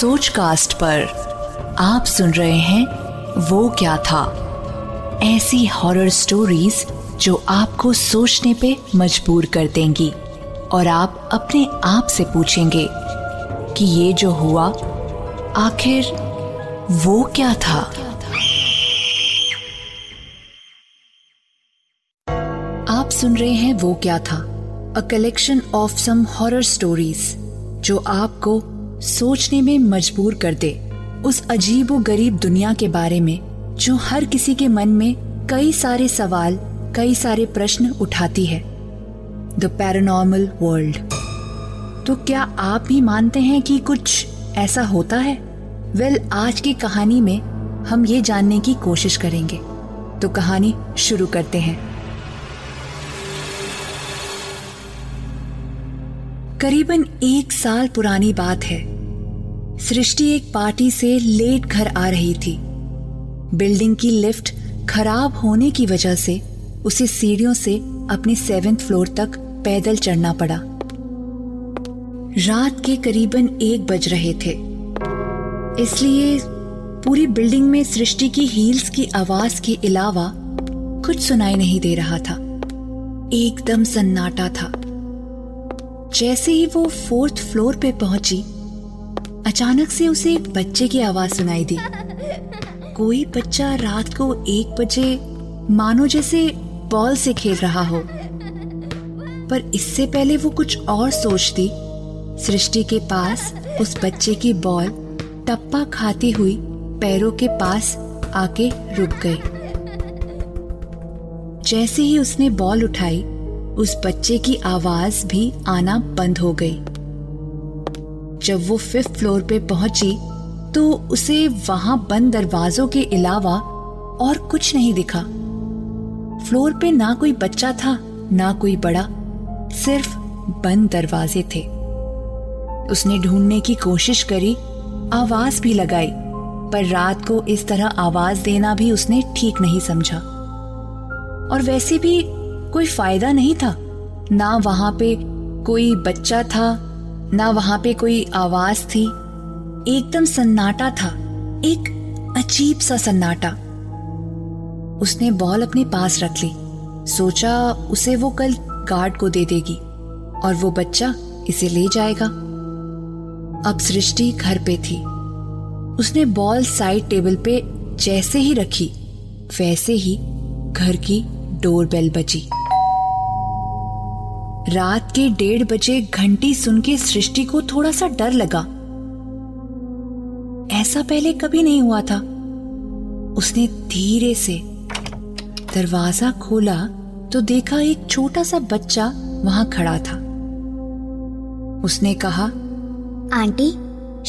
सोच कास्ट पर आप सुन रहे हैं वो क्या था? ऐसी हॉरर स्टोरीज जो आपको सोचने पे मजबूर कर देंगी और आप अपने आप से पूछेंगे कि ये जो हुआ, आखिर वो क्या था? आप सुन रहे हैं वो क्या था? A collection of some horror stories जो आपको सोचने में मजबूर कर दे उस अजीब व गरीब दुनिया के बारे में जो हर किसी के मन में कई सारे सवाल कई सारे प्रश्न उठाती है। द पैरानॉर्मल वर्ल्ड तो क्या आप भी मानते हैं कि कुछ ऐसा होता है? वेल well, आज की कहानी में हम ये जानने की कोशिश करेंगे। तो कहानी शुरू करते हैं। करीबन एक साल पुरानी बात है। सृष्टि एक पार्टी से लेट घर आ रही थी। बिल्डिंग की लिफ्ट खराब होने की वजह से उसे सीढ़ियों से अपने सेवेंथ फ्लोर तक पैदल चढ़ना पड़ा। रात के करीबन एक बज रहे थे। इसलिए पूरी बिल्डिंग में सृष्टि की हील्स की आवाज़ के अलावा कुछ सुनाई नहीं दे रहा था। एकदम सन्नाटा था। जैसे ही वो फोर्थ फ्लोर पे पहुँची अचानक से उसे एक बच्चे की आवाज़ सुनाई दी। कोई बच्चा रात को एक बजे, मानो जैसे बॉल से खेल रहा हो। पर इससे पहले वो कुछ और सोचती। सृष्टि के पास उस बच्चे की बॉल टप्पा खाती हुई पैरों के पास आके रुक गई। जैसे ही उसने बॉल उठाई, उस बच्चे की आवाज़ भी आना बंद हो गई। जब वो फिफ्थ फ्लोर पे पहुँची तो उसे वहाँ बंद दरवाजों के अलावा और कुछ नहीं दिखा। फ्लोर पे ना कोई बच्चा था, ना कोई बड़ा, सिर्फ़ बंद दरवाजे थे। उसने ढूँढने की कोशिश करी, आवाज़ भी लगाई, पर रात को इस तरह आवाज़ देना भी उसने ठीक नहीं समझा। और वैसे भी कोई फ़ायदा नहीं था, ना वहाँ पे कोई बच्चा था ना वहाँ पे कोई आवाज़ थी। एकदम सन्नाटा था। एक अजीब सा सन्नाटा। उसने बॉल अपने पास रख ली। सोचा उसे वो कल गार्ड को दे देगी और वो बच्चा इसे ले जाएगा। अब सृष्टि घर पे थी। उसने बॉल साइड टेबल पे जैसे ही रखी, वैसे ही घर की डोरबेल बजी। रात के डेढ़ बजे घंटी सुन के सृष्टि को थोड़ा सा डर लगा। ऐसा पहले कभी नहीं हुआ था। उसने धीरे से दरवाज़ा खोला तो देखा एक छोटा सा बच्चा वहाँ खड़ा था। उसने कहा आंटी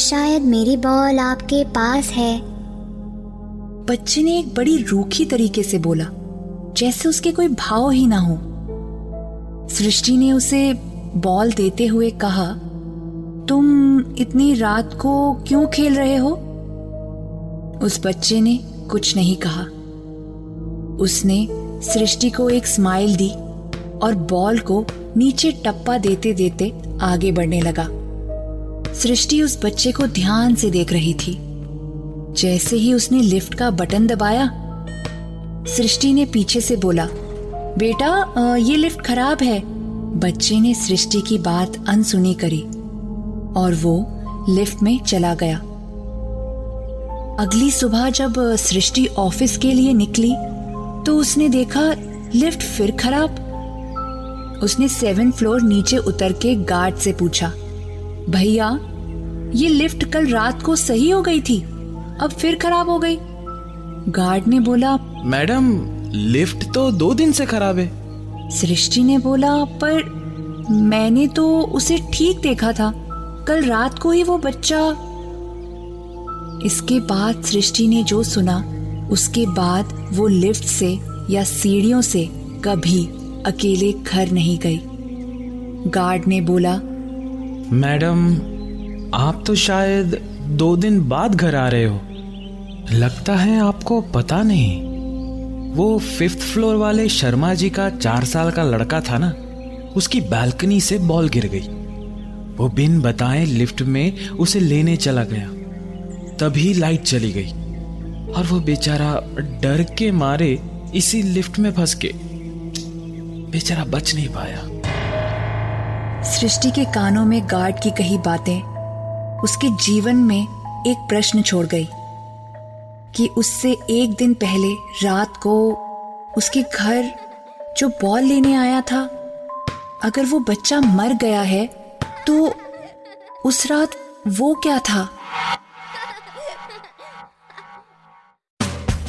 शायद मेरी बॉल आपके पास है। बच्चे ने एक बड़ी रूखी तरीके से बोला जैसे उसके कोई भाव ही ना हो। सृष्टि ने उसे बॉल देते हुए कहा, तुम इतनी रात को क्यों खेल रहे हो? उस बच्चे ने कुछ नहीं कहा। उसने सृष्टि को एक स्माइल दी और बॉल को नीचे टप्पा देते देते आगे बढ़ने लगा। सृष्टि उस बच्चे को ध्यान से देख रही थी। जैसे ही उसने लिफ्ट का बटन दबाया, सृष्टि ने पीछे से बोला बेटा ये लिफ्ट खराब है। बच्चे ने सृष्टि की बात अनसुनी करी और वो लिफ्ट में चला गया। अगली सुबह जब सृष्टि ऑफ़िस के लिए निकली तो उसने देखा लिफ्ट फिर खराब। उसने सेवन फ्लोर नीचे उतर के गार्ड से पूछा, भैया, ये लिफ्ट कल रात को सही हो गई थी? अब फिर खराब हो गई? गार्ड ने बोला, मैडम लिफ्ट तो दो दिन से खराब है। सृष्टि ने बोला पर मैंने तो उसे ठीक देखा था। कल रात को ही वो बच्चा। इसके बाद सृष्टि ने जो सुना उसके बाद वो लिफ्ट से या सीढ़ियों से कभी अकेले घर नहीं गई। गार्ड ने बोला मैडम आप तो शायद दो दिन बाद घर आ रहे हो। लगता है आपको पता नहीं। वो फिफ्थ फ्लोर वाले शर्मा जी का चार साल का लड़का था ना, उसकी बालकनी से बॉल गिर गई। वो बिन बताए लिफ्ट में उसे लेने चला गया। तभी लाइट चली गई और वो बेचारा डर के मारे इसी लिफ्ट में फंस के बेचारा बच नहीं पाया। सृष्टि के कानों में गार्ड की कही बातें, उसके जीवन में एक प्रश्न छोड़ गई। कि उससे एक दिन पहले रात को उसके घर जो बॉल लेने आया था, अगर वो बच्चा मर गया है तो उस रात वो क्या था?